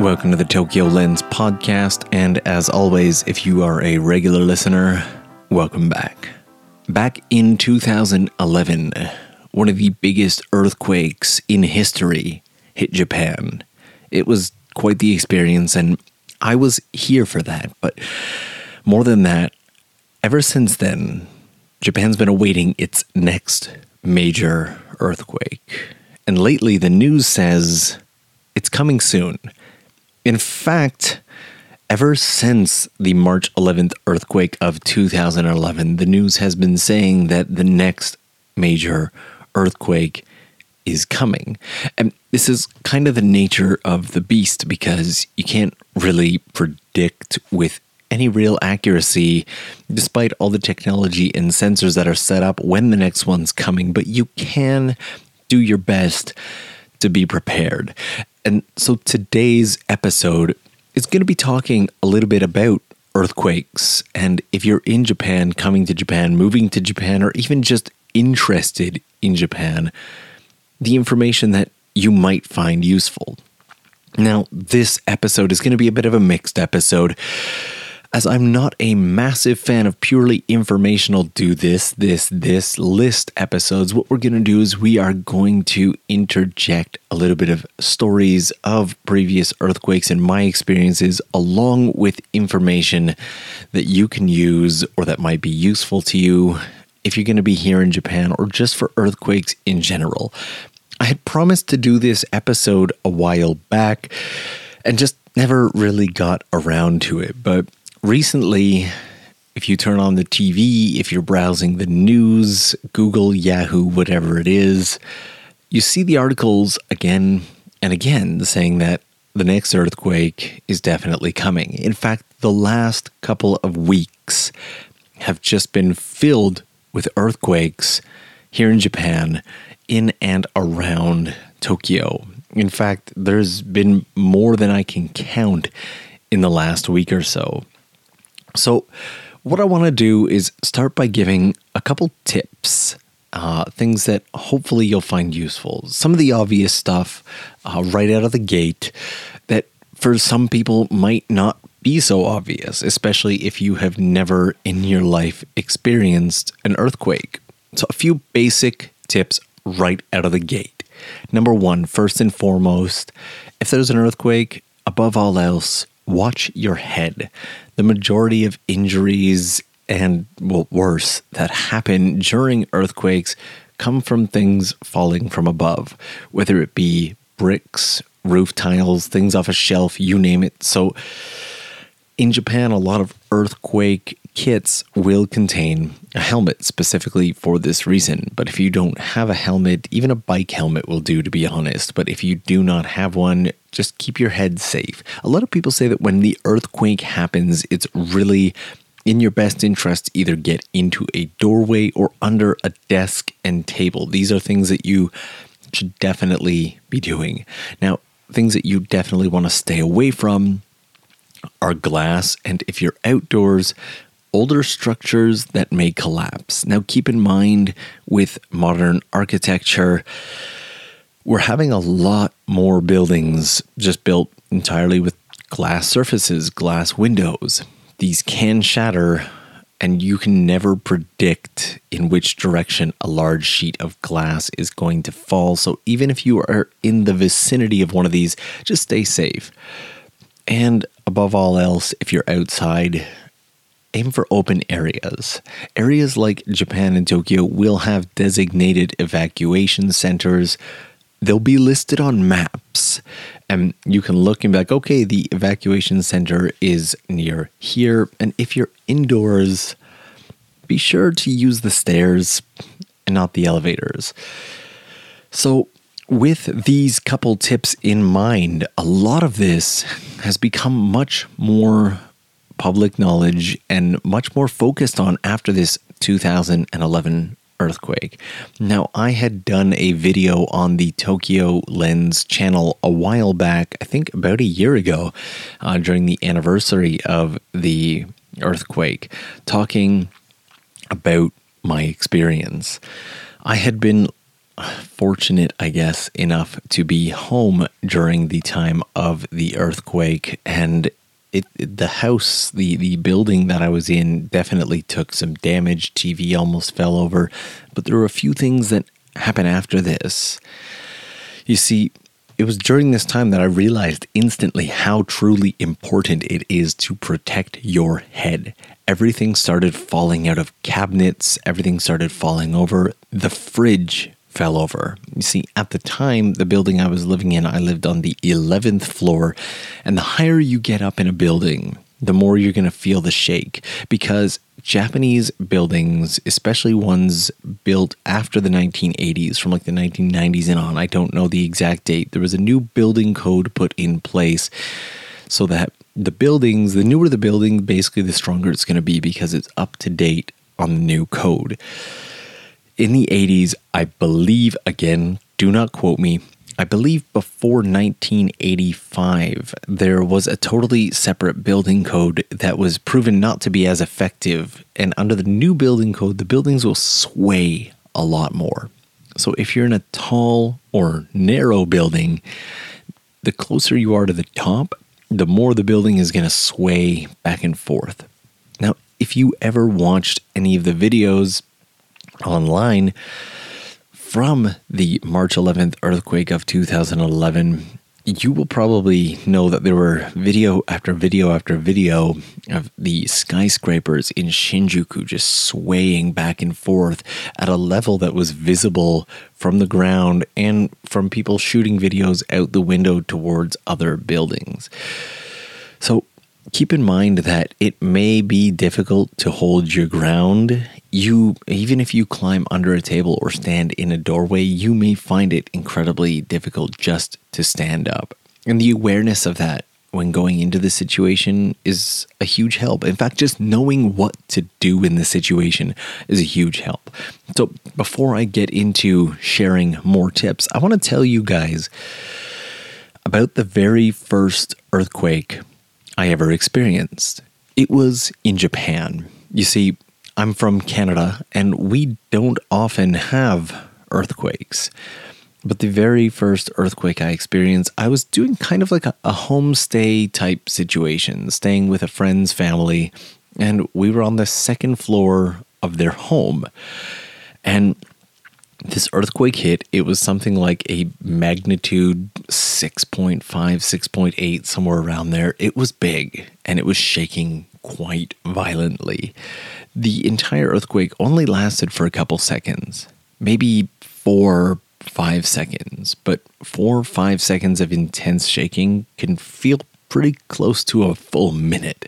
Welcome to the Tokyo Lens podcast, and as always, if you are a regular listener, welcome back. Back in 2011, one of the biggest earthquakes in history hit Japan. It was quite the experience, and I was here for that. But more than that, ever since then, Japan's been awaiting its next major earthquake. And lately, the news says it's coming soon. In fact, ever since the March 11th earthquake of 2011, the news has been saying that the next major earthquake is coming. And this is kind of the nature of the beast because you can't really predict with any real accuracy, despite all the technology and sensors that are set up when the next one's coming, but you can do your best to be prepared. And so today's episode is going to be talking a little bit about earthquakes. And if you're in Japan, coming to Japan, moving to Japan, or even just interested in Japan, the information that you might find useful. Now, this episode is going to be a bit of a mixed episode. As I'm not a massive fan of purely informational do this, this, this list episodes, what we're going to do is we are going to interject a little bit of stories of previous earthquakes and my experiences, along with information that you can use or that might be useful to you if you're going to be here in Japan or just for earthquakes in general. I had promised to do this episode a while back and just never really got around to it, but recently, if you turn on the TV, if you're browsing the news, Google, Yahoo, whatever it is, you see the articles again and again saying that the next earthquake is definitely coming. In fact, the last couple of weeks have just been filled with earthquakes here in Japan, in and around Tokyo. In fact, there's been more than I can count in the last week or so. So, what I want to do is start by giving a couple tips, uh, things that hopefully you'll find useful. Some of the obvious stuff uh, right out of the gate that for some people might not be so obvious, especially if you have never in your life experienced an earthquake. So, a few basic tips right out of the gate. Number one, first and foremost, if there's an earthquake, above all else, watch your head. The majority of injuries and, well, worse, that happen during earthquakes come from things falling from above, whether it be bricks, roof tiles, things off a shelf, you name it. So, in Japan, a lot of earthquake kits will contain a helmet specifically for this reason. But if you don't have a helmet, even a bike helmet will do, to be honest. But if you do not have one, just keep your head safe. A lot of people say that when the earthquake happens, it's really in your best interest to either get into a doorway or under a desk and table. These are things that you should definitely be doing. Now, things that you definitely want to stay away from are glass, and if you're outdoors, older structures that may collapse. Now, keep in mind with modern architecture, we're having a lot more buildings just built entirely with glass surfaces, glass windows. These can shatter, and you can never predict in which direction a large sheet of glass is going to fall. So, even if you are in the vicinity of one of these, just stay safe. And above all else, if you're outside, aim for open areas. Areas like Japan and Tokyo will have designated evacuation centers. They'll be listed on maps, and you can look and be like, okay, the evacuation center is near here. And if you're indoors, be sure to use the stairs and not the elevators. So, with these couple tips in mind, a lot of this has become much more public knowledge and much more focused on after this 2011 earthquake. Now, I had done a video on the Tokyo Lens channel a while back, I think about a year ago, uh, during the anniversary of the earthquake, talking about my experience. I had been fortunate, I guess, enough to be home during the time of the earthquake, and it, the house, the the building that I was in, definitely took some damage. TV almost fell over, but there were a few things that happened after this. You see, it was during this time that I realized instantly how truly important it is to protect your head. Everything started falling out of cabinets, everything started falling over. The fridge fell over. You see, at the time, the building I was living in, I lived on the 11th floor, and the higher you get up in a building, the more you're going to feel the shake because Japanese buildings, especially ones built after the 1980s, from like the 1990s and on, I don't know the exact date, there was a new building code put in place so that the buildings, the newer the building, basically the stronger it's going to be because it's up to date on the new code. In the 80s, I believe, again, do not quote me, I believe before 1985, there was a totally separate building code that was proven not to be as effective. And under the new building code, the buildings will sway a lot more. So if you're in a tall or narrow building, the closer you are to the top, the more the building is going to sway back and forth. Now, if you ever watched any of the videos online, from the March 11th earthquake of 2011, you will probably know that there were video after video after video of the skyscrapers in Shinjuku just swaying back and forth at a level that was visible from the ground and from people shooting videos out the window towards other buildings. So keep in mind that it may be difficult to hold your ground you even if you climb under a table or stand in a doorway, you may find it incredibly difficult just to stand up. And the awareness of that when going into the situation is a huge help. In fact, just knowing what to do in the situation is a huge help. So, before I get into sharing more tips, I want to tell you guys about the very first earthquake I ever experienced. It was in Japan. You see, I'm from Canada and we don't often have earthquakes. But the very first earthquake I experienced, I was doing kind of like a, a homestay type situation, staying with a friend's family, and we were on the second floor of their home. And this earthquake hit, it was something like a magnitude 6.5, 6.8, somewhere around there. It was big and it was shaking quite violently. The entire earthquake only lasted for a couple seconds, maybe four, five seconds, but four five seconds of intense shaking can feel pretty close to a full minute.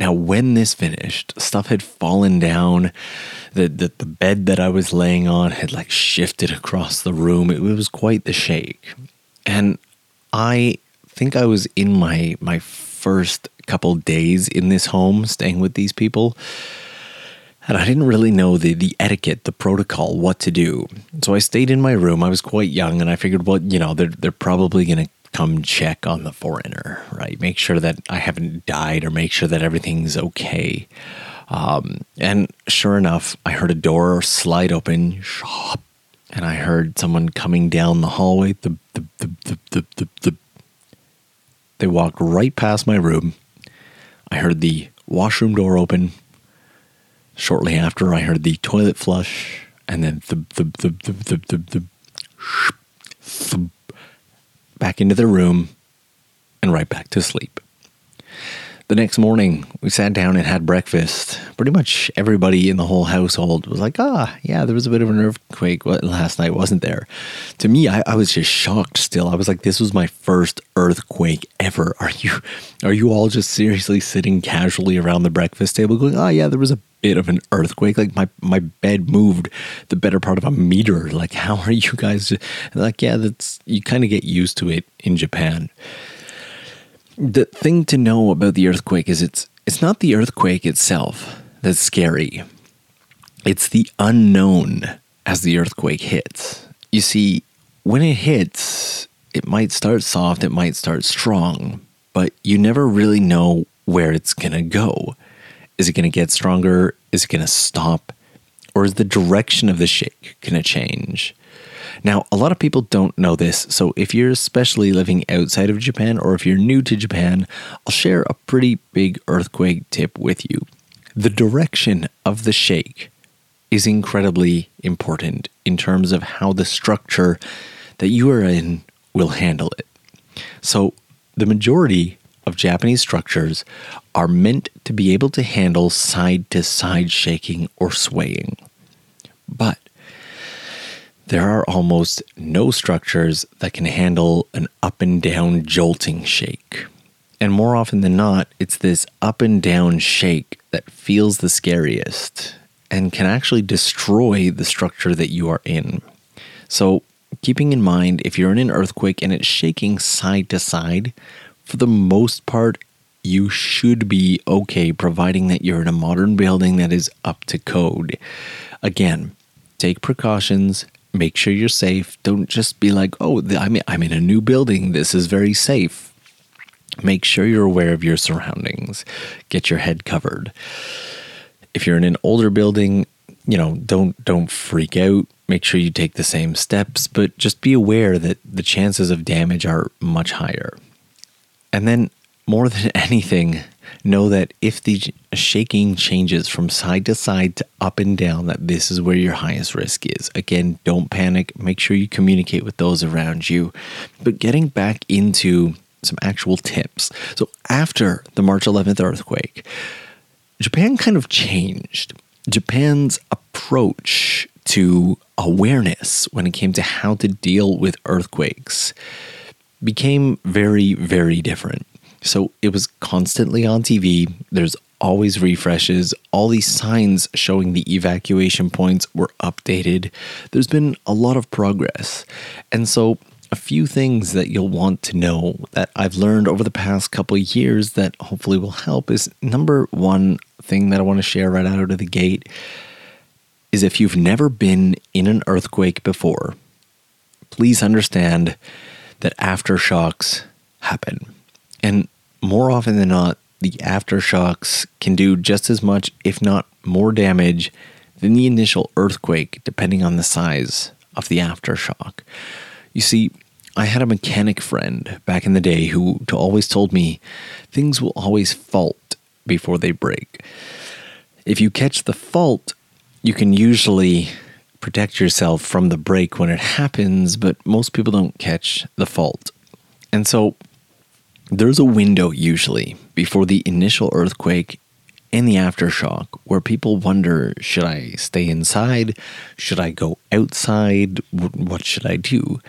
Now, when this finished, stuff had fallen down. The, the, the bed that I was laying on had like shifted across the room. It was quite the shake. And I think I was in my my first couple days in this home staying with these people. And I didn't really know the, the etiquette, the protocol, what to do. So I stayed in my room. I was quite young and I figured, well, you know, they're, they're probably going to come check on the foreigner, right? Make sure that I haven't died or make sure that everything's okay. Um, and sure enough, I heard a door slide open, and I heard someone coming down the hallway. The, the, the, the, the, the, the. They walked right past my room I heard the washroom door open. Shortly after, I heard the toilet flush, and then the the the the the the, the, the back into the room, and right back to sleep. The next morning, we sat down and had breakfast. Pretty much everybody in the whole household was like, ah, yeah, there was a bit of an earthquake last night, wasn't there? To me, I, I was just shocked still. I was like, this was my first earthquake ever. Are you are you all just seriously sitting casually around the breakfast table going, oh yeah, there was a bit of an earthquake. Like my my bed moved the better part of a meter. Like how are you guys? Like yeah, that's you kind of get used to it in Japan the thing to know about the earthquake is it's it's not the earthquake itself that's scary. It's the unknown as the earthquake hits. You see, when it hits, it might start soft, it might start strong, but you never really know where it's going to go. Is it going to get stronger? Is it going to stop? Or is the direction of the shake going to change? Now, a lot of people don't know this, so if you're especially living outside of Japan or if you're new to Japan, I'll share a pretty big earthquake tip with you. The direction of the shake is incredibly important in terms of how the structure that you are in will handle it. So, the majority of Japanese structures are meant to be able to handle side to side shaking or swaying. But there are almost no structures that can handle an up and down jolting shake. And more often than not, it's this up and down shake that feels the scariest and can actually destroy the structure that you are in. So, keeping in mind, if you're in an earthquake and it's shaking side to side, for the most part, you should be okay, providing that you're in a modern building that is up to code. Again, take precautions, make sure you're safe. Don't just be like, oh, I'm, I'm in a new building. This is very safe. Make sure you're aware of your surroundings. Get your head covered. If you're in an older building, you know, don't don't freak out. Make sure you take the same steps, but just be aware that the chances of damage are much higher. And then more than anything, know that if the shaking changes from side to side to up and down, that this is where your highest risk is. Again, don't panic. Make sure you communicate with those around you. But getting back into some actual tips. So, after the March 11th earthquake, Japan kind of changed. Japan's approach to awareness when it came to how to deal with earthquakes became very, very different. So it was constantly on TV. There's always refreshes. All these signs showing the evacuation points were updated. There's been a lot of progress. And so, a few things that you'll want to know that I've learned over the past couple years that hopefully will help is number one thing that I want to share right out of the gate is if you've never been in an earthquake before, please understand that aftershocks happen. And more often than not, the aftershocks can do just as much, if not more damage, than the initial earthquake, depending on the size of the aftershock. You see, I had a mechanic friend back in the day who always told me things will always fault before they break. If you catch the fault, you can usually protect yourself from the break when it happens, but most people don't catch the fault. And so there's a window usually before the initial earthquake and the aftershock where people wonder should I stay inside? Should I go outside? What should I do?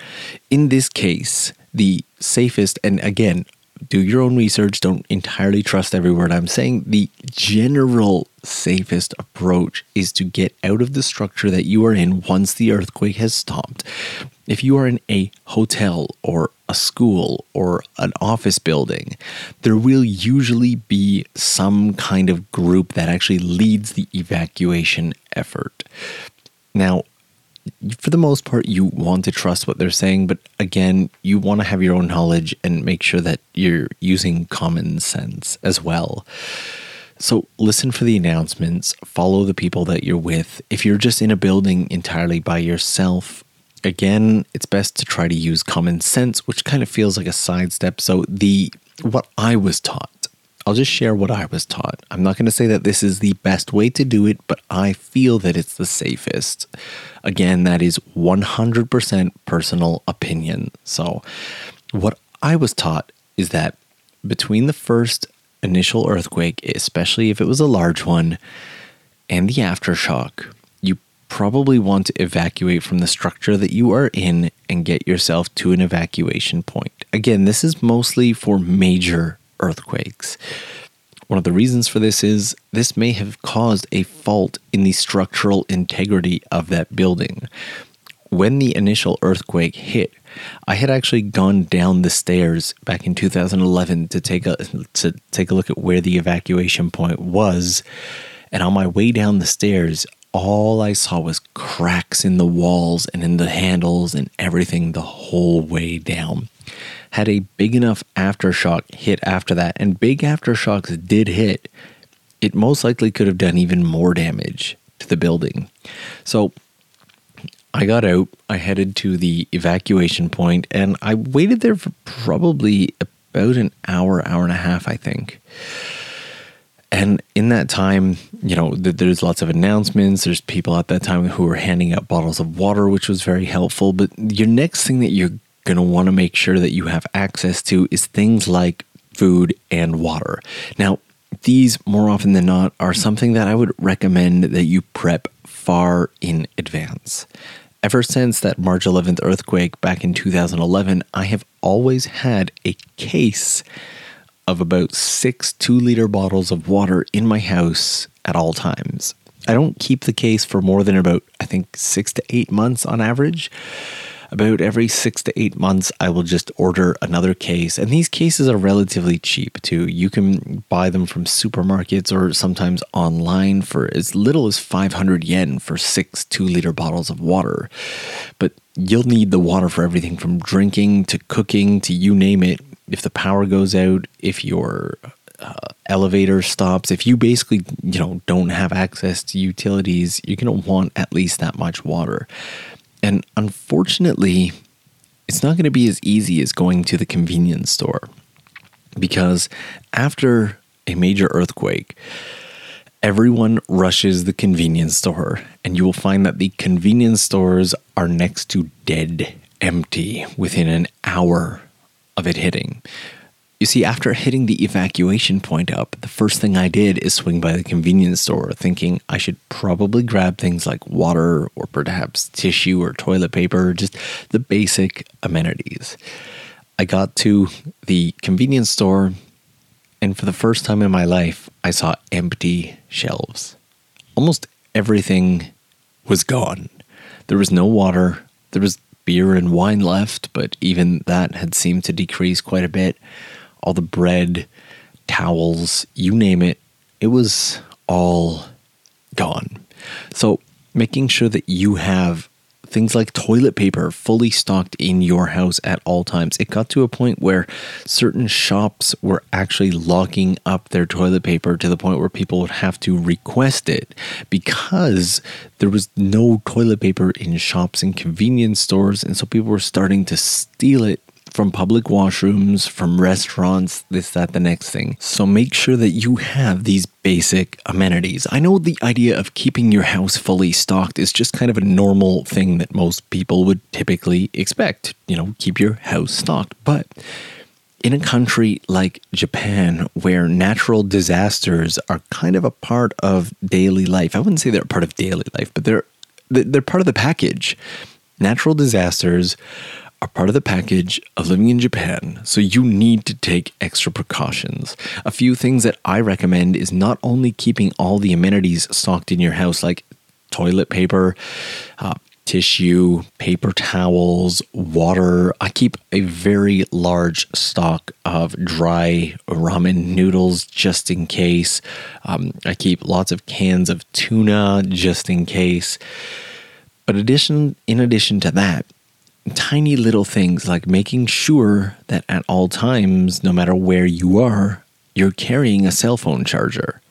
In this case, the safest, and again, do your own research. Don't entirely trust every word I'm saying. The general safest approach is to get out of the structure that you are in once the earthquake has stopped. If you are in a hotel or a school or an office building, there will usually be some kind of group that actually leads the evacuation effort. Now, for the most part, you want to trust what they're saying, but again, you want to have your own knowledge and make sure that you're using common sense as well. So, listen for the announcements, follow the people that you're with. If you're just in a building entirely by yourself, again, it's best to try to use common sense, which kind of feels like a sidestep. So, the what I was taught I'll just share what I was taught. I'm not going to say that this is the best way to do it, but I feel that it's the safest. Again, that is 100% personal opinion. So, what I was taught is that between the first initial earthquake, especially if it was a large one, and the aftershock, you probably want to evacuate from the structure that you are in and get yourself to an evacuation point. Again, this is mostly for major earthquakes. One of the reasons for this is this may have caused a fault in the structural integrity of that building. When the initial earthquake hit, I had actually gone down the stairs back in 2011 to take a to take a look at where the evacuation point was, and on my way down the stairs, all I saw was cracks in the walls and in the handles and everything the whole way down had a big enough aftershock hit after that, and big aftershocks did hit, it most likely could have done even more damage to the building. So I got out, I headed to the evacuation point, and I waited there for probably about an hour, hour and a half, I think. And in that time, you know, there's lots of announcements. There's people at that time who were handing out bottles of water, which was very helpful. But your next thing that you're going to want to make sure that you have access to is things like food and water. Now, these more often than not are something that I would recommend that you prep far in advance. Ever since that March 11th earthquake back in 2011, I have always had a case of about six two liter bottles of water in my house at all times. I don't keep the case for more than about, I think, six to eight months on average about every six to eight months, I will just order another case. And these cases are relatively cheap too. You can buy them from supermarkets or sometimes online for as little as 500 yen for six two liter bottles of water. But you'll need the water for everything from drinking to cooking to you name it. If the power goes out, if your uh, elevator stops, if you basically you know don't have access to utilities, you're gonna want at least that much water. And unfortunately, it's not going to be as easy as going to the convenience store because after a major earthquake, everyone rushes the convenience store, and you will find that the convenience stores are next to dead empty within an hour of it hitting. You see, after hitting the evacuation point up, the first thing I did is swing by the convenience store, thinking I should probably grab things like water or perhaps tissue or toilet paper, just the basic amenities. I got to the convenience store, and for the first time in my life, I saw empty shelves. Almost everything was gone. There was no water, there was beer and wine left, but even that had seemed to decrease quite a bit all the bread, towels, you name it, it was all gone. So, making sure that you have things like toilet paper fully stocked in your house at all times. It got to a point where certain shops were actually locking up their toilet paper to the point where people would have to request it because there was no toilet paper in shops and convenience stores. And so people were starting to steal it from public washrooms, from restaurants, this, that, the next thing. So make sure that you have these basic amenities. I know the idea of keeping your house fully stocked is just kind of a normal thing that most people would typically expect. You know, keep your house stocked. But in a country like Japan, where natural disasters are kind of a part of daily life, I wouldn't say they're a part of daily life, but they're they're part of the package. Natural disasters are part of the package of living in Japan, so you need to take extra precautions. A few things that I recommend is not only keeping all the amenities stocked in your house, like toilet paper, uh, tissue, paper towels, water. I keep a very large stock of dry ramen noodles just in case. Um, I keep lots of cans of tuna just in case. But addition, in addition to that, tiny little things like making sure that at all times, no matter where you are, you're carrying a cell phone charger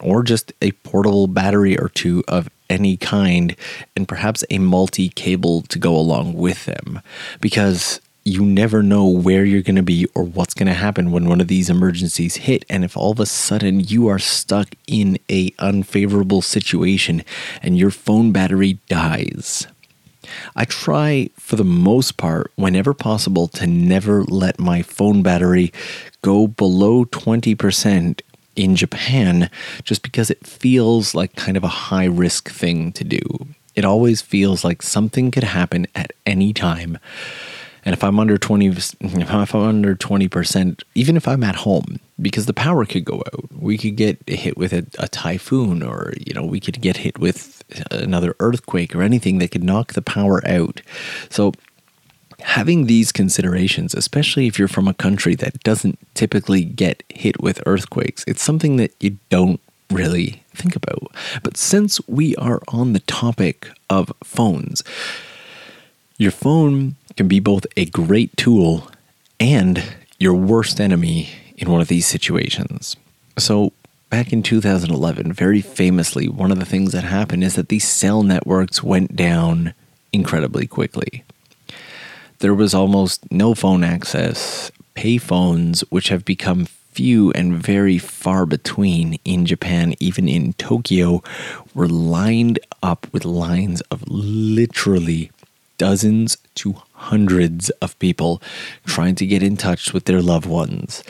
or just a portable battery or two of any kind, and perhaps a multi cable to go along with them. Because you never know where you're going to be or what's going to happen when one of these emergencies hit and if all of a sudden you are stuck in a unfavorable situation and your phone battery dies I try, for the most part, whenever possible, to never let my phone battery go below 20% in Japan just because it feels like kind of a high risk thing to do. It always feels like something could happen at any time. And if I'm under 20 if I'm under 20%, even if I'm at home, because the power could go out. We could get hit with a, a, typhoon or you know, we could get hit with another earthquake or anything that could knock the power out. So having these considerations, especially if you're from a country that doesn't typically get hit with earthquakes, it's something that you don't really think about. But since we are on the topic of phones, your phone can be both a great tool and your worst enemy in one of these situations. So, back in 2011, very famously, one of the things that happened is that these cell networks went down incredibly quickly. There was almost no phone access. Payphones, which have become few and very far between in Japan, even in Tokyo, were lined up with lines of literally dozens to hundreds of people trying to get in touch with their loved ones.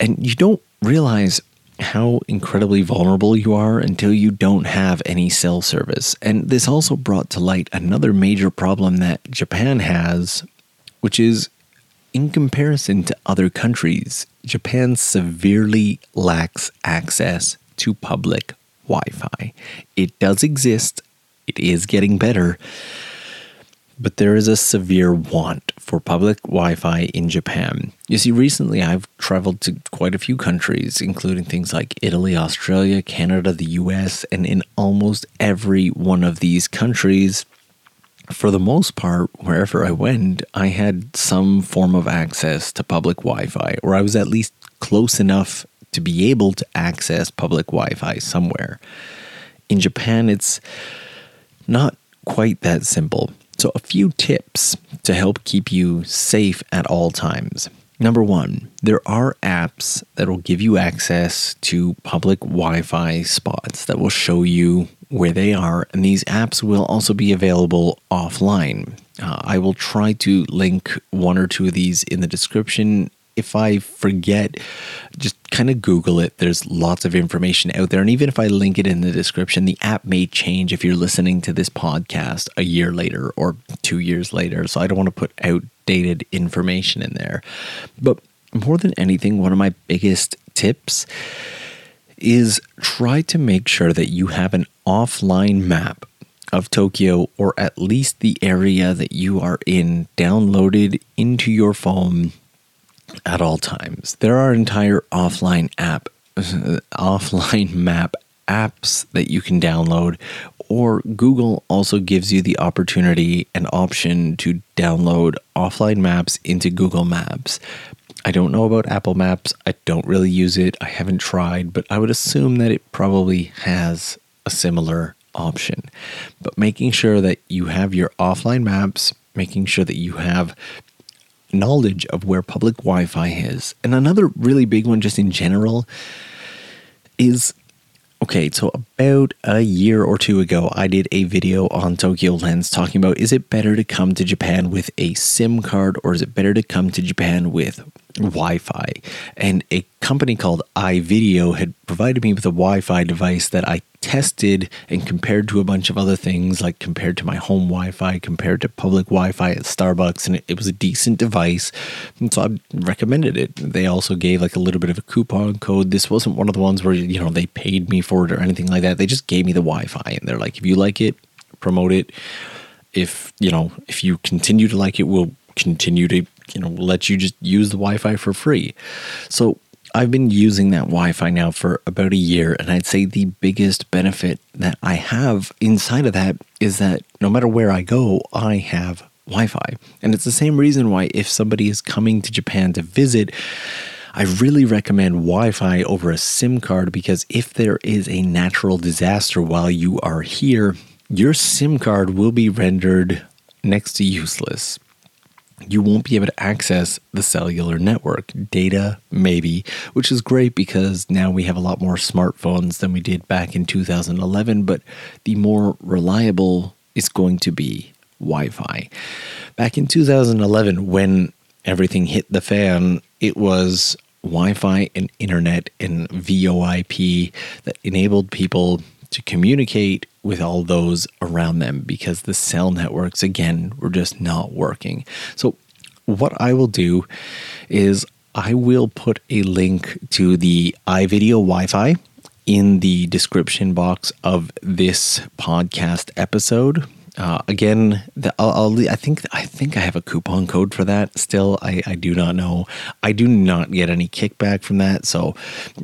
And you don't realize how incredibly vulnerable you are until you don't have any cell service. And this also brought to light another major problem that Japan has, which is in comparison to other countries, Japan severely lacks access to public Wi Fi. It does exist, it is getting better, but there is a severe want for public Wi Fi in Japan. You see, recently I've traveled to quite a few countries, including things like Italy, Australia, Canada, the US, and in almost every one of these countries, for the most part, wherever I went, I had some form of access to public Wi Fi, or I was at least close enough to be able to access public Wi Fi somewhere. In Japan, it's not quite that simple. So, a few tips to help keep you safe at all times. Number one, there are apps that will give you access to public Wi Fi spots that will show you where they are, and these apps will also be available offline. Uh, I will try to link one or two of these in the description if I forget, just kind of Google it. There's lots of information out there. And even if I link it in the description, the app may change if you're listening to this podcast a year later or two years later. So I don't want to put outdated information in there. But more than anything, one of my biggest tips is try to make sure that you have an offline map of Tokyo or at least the area that you are in downloaded into your phone at all times. There are entire offline app offline map apps that you can download or Google also gives you the opportunity and option to download offline maps into Google Maps. I don't know about Apple Maps. I don't really use it. I haven't tried, but I would assume that it probably has a similar option. But making sure that you have your offline maps, making sure that you have knowledge of where public Wi Fi is. And another really big one, just in general, is okay. So, about a year or two ago, I did a video on Tokyo Lens talking about is it better to come to Japan with a SIM card or is it better to come to Japan with Wi Fi. And a company called iVideo had provided me with a Wi Fi device that I tested and compared to a bunch of other things, like compared to my home Wi Fi, compared to public Wi Fi at Starbucks. And it, was a decent device. And so I recommended it. They also gave like a little bit of a coupon code. This wasn't one of the ones where, you know, they paid me for it or anything like that. They just gave me the Wi Fi and they're like, if you like it, promote it. If, you know, if you continue to like it, we'll continue to you know let you just use the Wi-Fi for free. So I've been using that Wi Fi now for about a year, and I'd say the biggest benefit that I have inside of that is that no matter where I go, I have Wi Fi. And it's the same reason why, if somebody is coming to Japan to visit, I really recommend Wi Fi over a SIM card because if there is a natural disaster while you are here, your SIM card will be rendered next to useless you won't be able to access the cellular network. Data, maybe, which is great because now we have a lot more smartphones than we did back in 2011, but the more reliable is going to be Wi Fi. Back in 2011, when everything hit the fan, it was Wi Fi and internet and VoIP that enabled people to communicate with all those around them because the cell networks, again, were just not working. So, what I will do is I will put a link to the iVideo Wi Fi in the description box of this podcast episode. Uh, again, the, I'll, I'll, i think I think I have a coupon code for that. Still, I, I do not know. I do not get any kickback from that. So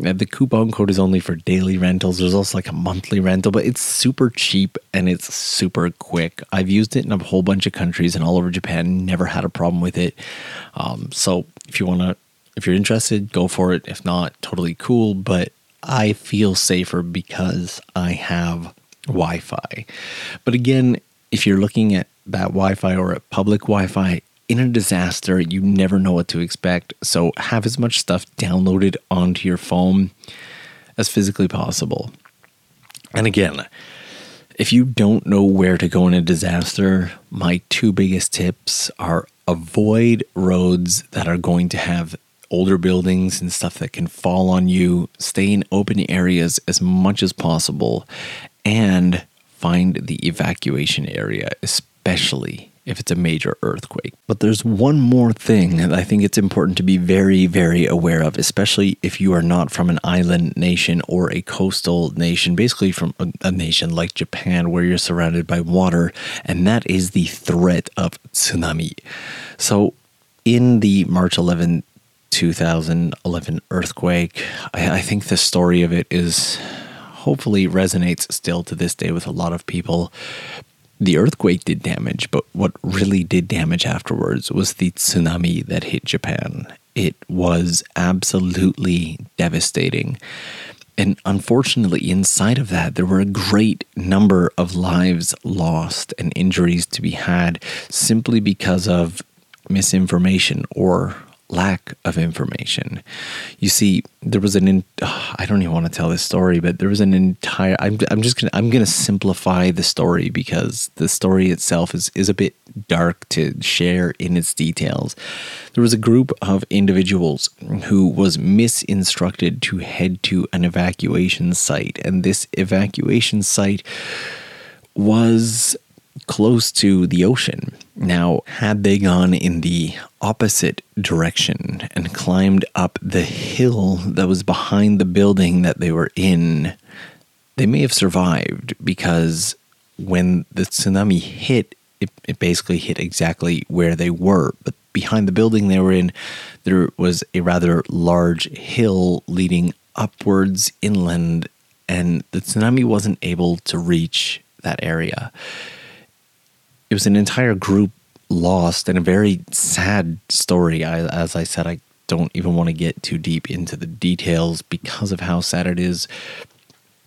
uh, the coupon code is only for daily rentals. There's also like a monthly rental, but it's super cheap and it's super quick. I've used it in a whole bunch of countries and all over Japan. Never had a problem with it. Um, so if you want to, if you're interested, go for it. If not, totally cool. But I feel safer because I have Wi-Fi. But again, if you're looking at that Wi Fi or at public Wi Fi, in a disaster, you never know what to expect. So have as much stuff downloaded onto your phone as physically possible. And again, if you don't know where to go in a disaster, my two biggest tips are avoid roads that are going to have older buildings and stuff that can fall on you, stay in open areas as much as possible, and find the evacuation area, especially if it's a major earthquake. But there's one more thing that I think it's important to be very, very aware of, especially if you are not from an island nation or a coastal nation, basically from a, a nation like Japan where you're surrounded by water, and that is the threat of tsunami. So, in the March 11, 2011 earthquake, I, I think the story of it is hopefully resonates still to this day with a lot of people the earthquake did damage, but what really did damage afterwards was the tsunami that hit Japan. It was absolutely devastating. And unfortunately, inside of that, there were a great number of lives lost and injuries to be had simply because of misinformation or lack of information. You see, there was an in, oh, I don't even want to tell this story, but there was an entire I'm I'm just going to I'm going to simplify the story because the story itself is is a bit dark to share in its details. There was a group of individuals who was misinstructed to head to an evacuation site and this evacuation site was close to the ocean. Now, had they gone in the opposite direction and climbed up the hill that was behind the building that they were in, they may have survived because when the tsunami hit, it, it basically hit exactly where they were. But behind the building they were in, there was a rather large hill leading upwards inland, and the tsunami wasn't able to reach that area it was an entire group lost and a very sad story. I, as I said, I don't even want to get too deep into the details because of how sad it is,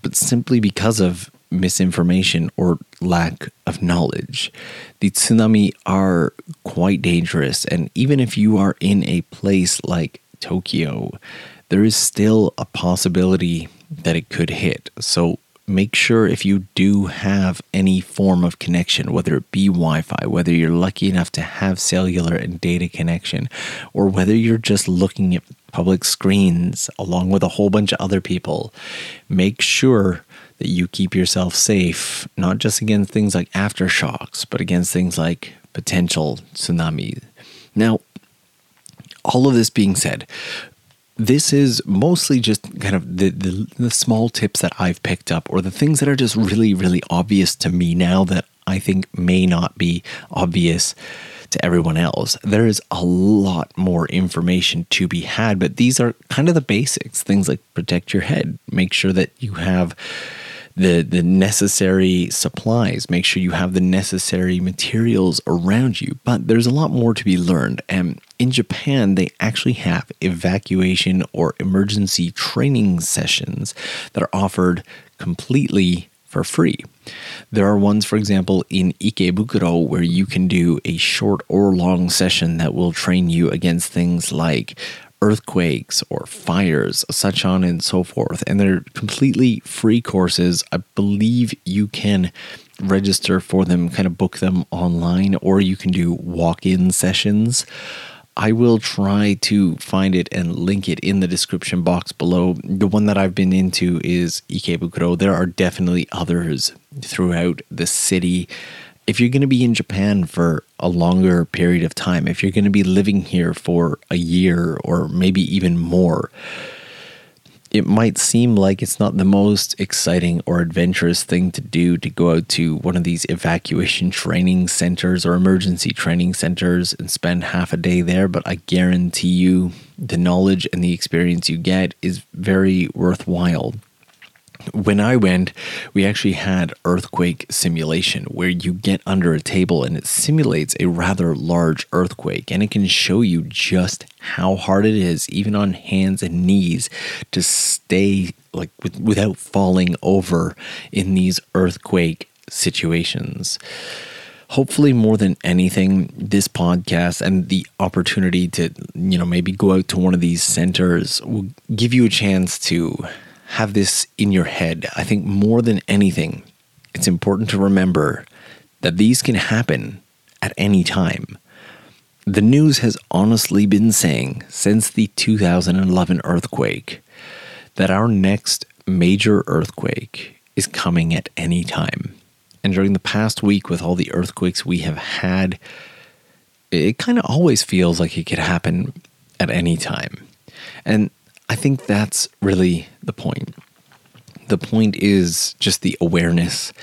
but simply because of misinformation or lack of knowledge. The tsunami are quite dangerous, and even if you are in a place like Tokyo, there is still a possibility that it could hit. So make sure if you do have any form of connection, whether it be Wi Fi, whether you're lucky enough to have cellular and data connection, or whether you're just looking at public screens along with a whole bunch of other people, make sure that you keep yourself safe, not just against things like aftershocks, but against things like potential tsunami. Now, all of this being said, this is mostly just kind of the, the, the small tips that I've picked up, or the things that are just really, really obvious to me now that I think may not be obvious to everyone else. There is a lot more information to be had, but these are kind of the basics. Things like protect your head, make sure that you have the the necessary supplies. Make sure you have the necessary materials around you. But there's a lot more to be learned. And in Japan they actually have evacuation or emergency training sessions that are offered completely for free. There are ones, for example, in Ikebukuro where you can do a short or long session that will train you against things like earthquakes or fires, such on and so forth. And they're completely free courses. I believe you can register for them, kind of book them online, or you can do walk in sessions. I will try to find it and link it in the description box below. The one that I've been into is Ikebukuro. There are definitely others throughout the city if you're going to be in Japan for a longer period of time, if you're going to be living here for a year or maybe even more, it might seem like it's not the most exciting or adventurous thing to do to go out to one of these evacuation training centers or emergency training centers and spend half a day there, but I guarantee you the knowledge and the experience you get is very worthwhile when I went, we actually had earthquake simulation where you get under a table and it simulates a rather large earthquake and it can show you just how hard it is, even on hands and knees, to stay like with, without falling over in these earthquake situations. hopefully more than anything this podcast and the opportunity to you know maybe go out to one of these centers will give you a chance to have this in your head. I think more than anything it's important to remember that these can happen at any time. The news has honestly been saying since the 2011 earthquake that our next major earthquake is coming at any time. And during the past week, with all the earthquakes we have had, it kind of always feels like it could happen at any time. And I think that's really the point. The point is just the awareness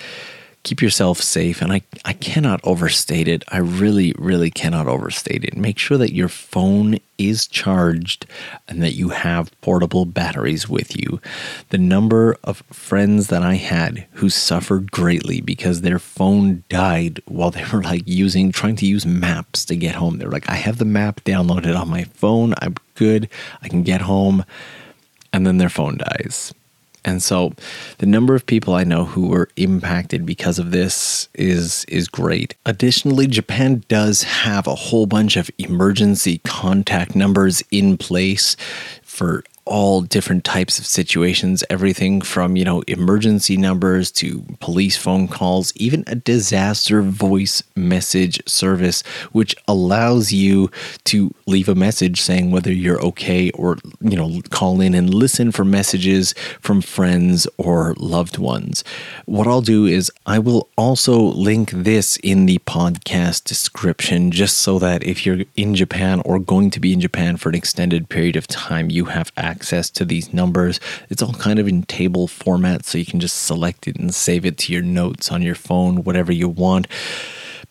keep yourself safe. And I, I cannot overstate it. I really, really cannot overstate it. Make sure that your phone is charged and that you have portable batteries with you. The number of friends that I had who suffered greatly because their phone died while they were like using, trying to use maps to get home. They're like, I have the map downloaded on my phone. I'm good. I can get home. And then their phone dies and so the number of people I know who were impacted because of this is is great. Additionally, Japan does have a whole bunch of emergency contact numbers in place for all different types of situations everything from you know emergency numbers to police phone calls even a disaster voice message service which allows you to leave a message saying whether you're okay or you know call in and listen for messages from friends or loved ones. What I'll do is I will also link this in the podcast description just so that if you're in Japan or going to be in Japan for an extended period of time you have access access to these numbers. It's all kind of in table format, so you can just select it and save it to your notes on your phone, whatever you want.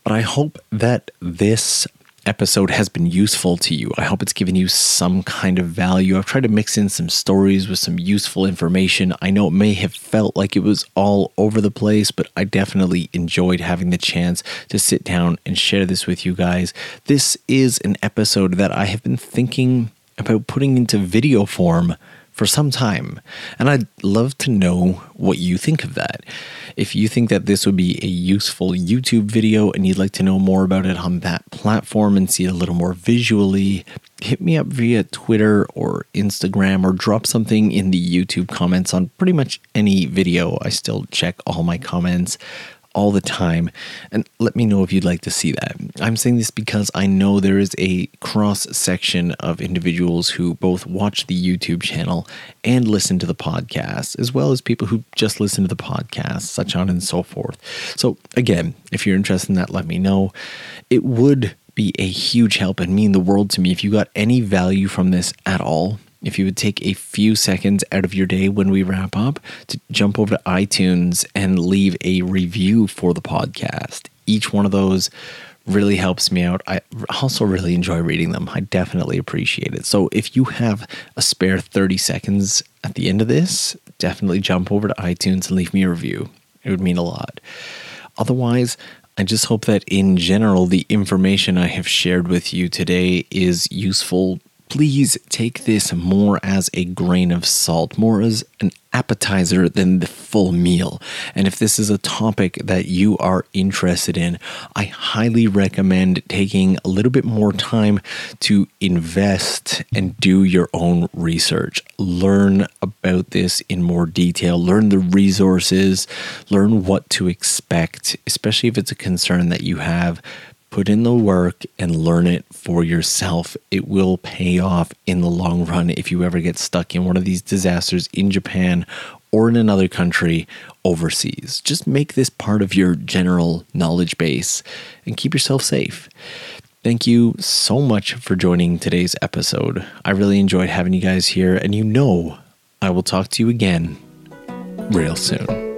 But I hope that this episode has been useful to you. I hope it's given you some kind of value. I've tried to mix in some stories with some useful information. I know it may have felt like it was all over the place, but I definitely enjoyed having the chance to sit down and share this with you guys. This is an episode that I have been thinking about putting into video form for some time. And I'd love to know what you think of that. If you think that this would be a useful YouTube video and you'd like to know more about it on that platform and see it a little more visually, hit me up via Twitter or Instagram or drop something in the YouTube comments on pretty much any video. I still check all my comments all the time. And let me know if you'd like to see that. I'm saying this because I know there is a cross section of individuals who both watch the YouTube channel and listen to the podcast, as well as people who just listen to the podcast, such on and so forth. So, again, if you're interested in that, let me know. It would be a huge help and mean the world to me if you got any value from this at all if you would take a few seconds out of your day when we wrap up to jump over to iTunes and leave a review for the podcast. Each one of those really helps me out. I also really enjoy reading them. I definitely appreciate it. So if you have a spare 30 seconds at the end of this, definitely jump over to iTunes and leave me a review. It would mean a lot. Otherwise, I just hope that in general, the information I have shared with you today is useful please take this more as a grain of salt, more as an appetizer than the full meal. And if this is a topic that you are interested in, I highly recommend taking a little bit more time to invest and do your own research. Learn about this in more detail, learn the resources, learn what to expect, especially if it's a concern that you have put in the work and learn it for yourself. It will pay off in the long run if you ever get stuck in one of these disasters in Japan or in another country overseas. Just make this part of your general knowledge base and keep yourself safe. Thank you so much for joining today's episode. I really enjoyed having you guys here, and you know I will talk to you again real soon.